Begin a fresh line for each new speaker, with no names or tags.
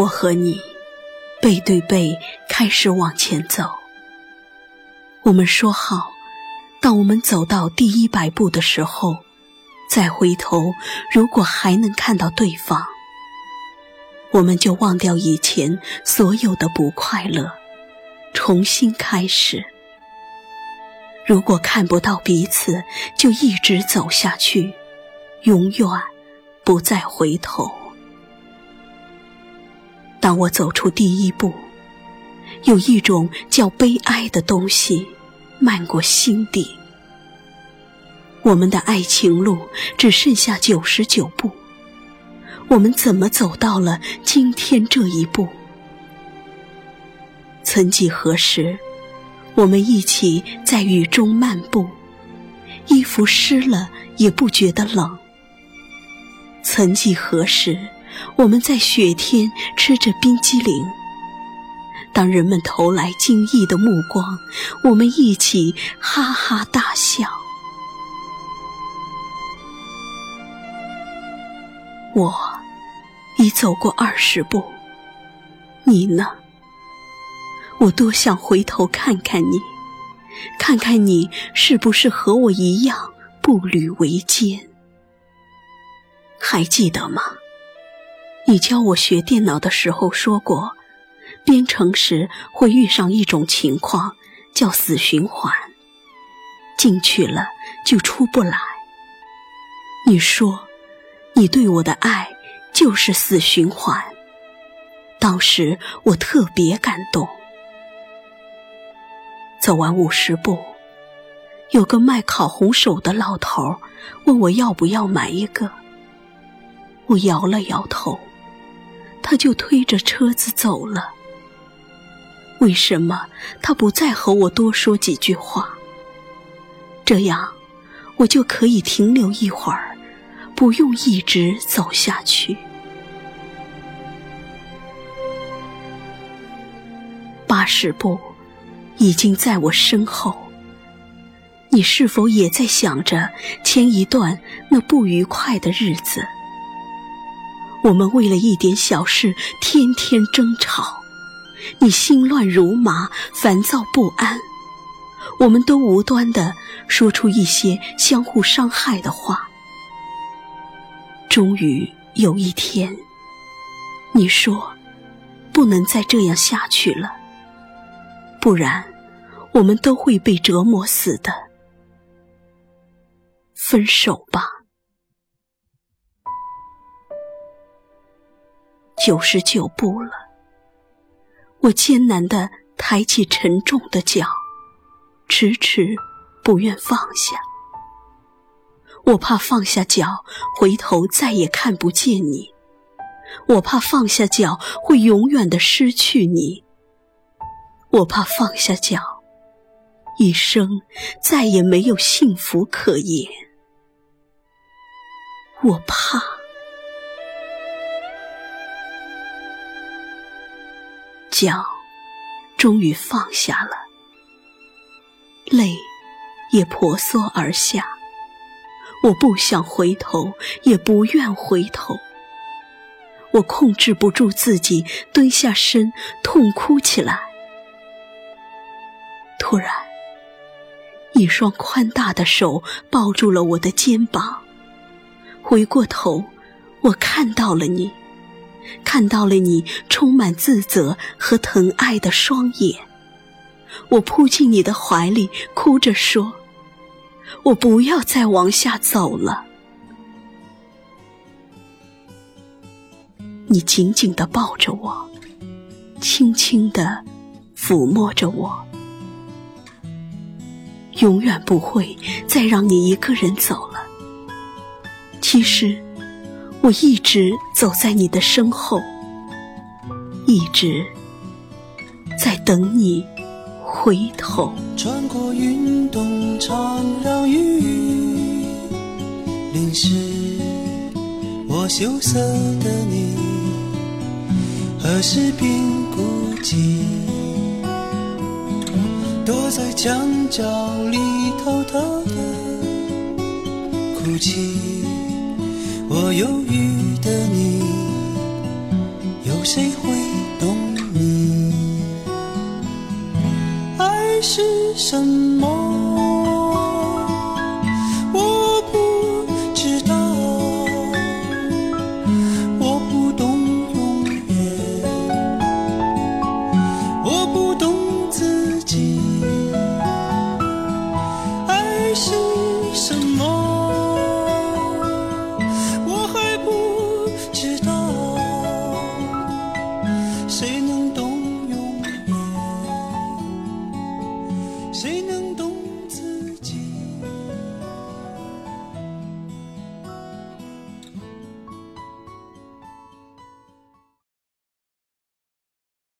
我和你背对背开始往前走。我们说好，当我们走到第一百步的时候，再回头，如果还能看到对方，我们就忘掉以前所有的不快乐，重新开始。如果看不到彼此，就一直走下去，永远不再回头。当我走出第一步，有一种叫悲哀的东西漫过心底。我们的爱情路只剩下九十九步，我们怎么走到了今天这一步？曾几何时，我们一起在雨中漫步，衣服湿了也不觉得冷。曾几何时，我们在雪天吃着冰激凌，当人们投来惊异的目光，我们一起哈哈大笑。我已走过二十步，你呢？我多想回头看看你，看看你是不是和我一样步履维艰。还记得吗？你教我学电脑的时候说过，编程时会遇上一种情况，叫死循环，进去了就出不来。你说。你对我的爱就是死循环。当时我特别感动。走完五十步，有个卖烤红薯的老头问我要不要买一个。我摇了摇头，他就推着车子走了。为什么他不再和我多说几句话？这样，我就可以停留一会儿。不用一直走下去。八十步已经在我身后，你是否也在想着前一段那不愉快的日子？我们为了一点小事天天争吵，你心乱如麻，烦躁不安，我们都无端的说出一些相互伤害的话。终于有一天，你说不能再这样下去了，不然我们都会被折磨死的。分手吧。九十九步了，我艰难的抬起沉重的脚，迟迟不愿放下。我怕放下脚，回头再也看不见你；我怕放下脚，会永远的失去你；我怕放下脚，一生再也没有幸福可言。我怕，脚终于放下了，泪也婆娑而下。我不想回头，也不愿回头。我控制不住自己，蹲下身，痛哭起来。突然，一双宽大的手抱住了我的肩膀。回过头，我看到了你，看到了你充满自责和疼爱的双眼。我扑进你的怀里，哭着说。我不要再往下走了。你紧紧的抱着我，轻轻的抚摸着我，永远不会再让你一个人走了。其实，我一直走在你的身后，一直在等你。回头，
穿过云动，常让雨淋湿我羞涩的你。何时并不及？躲在墙角里偷偷的哭泣。我忧郁的你。有谁会懂你？爱是什么？zingen.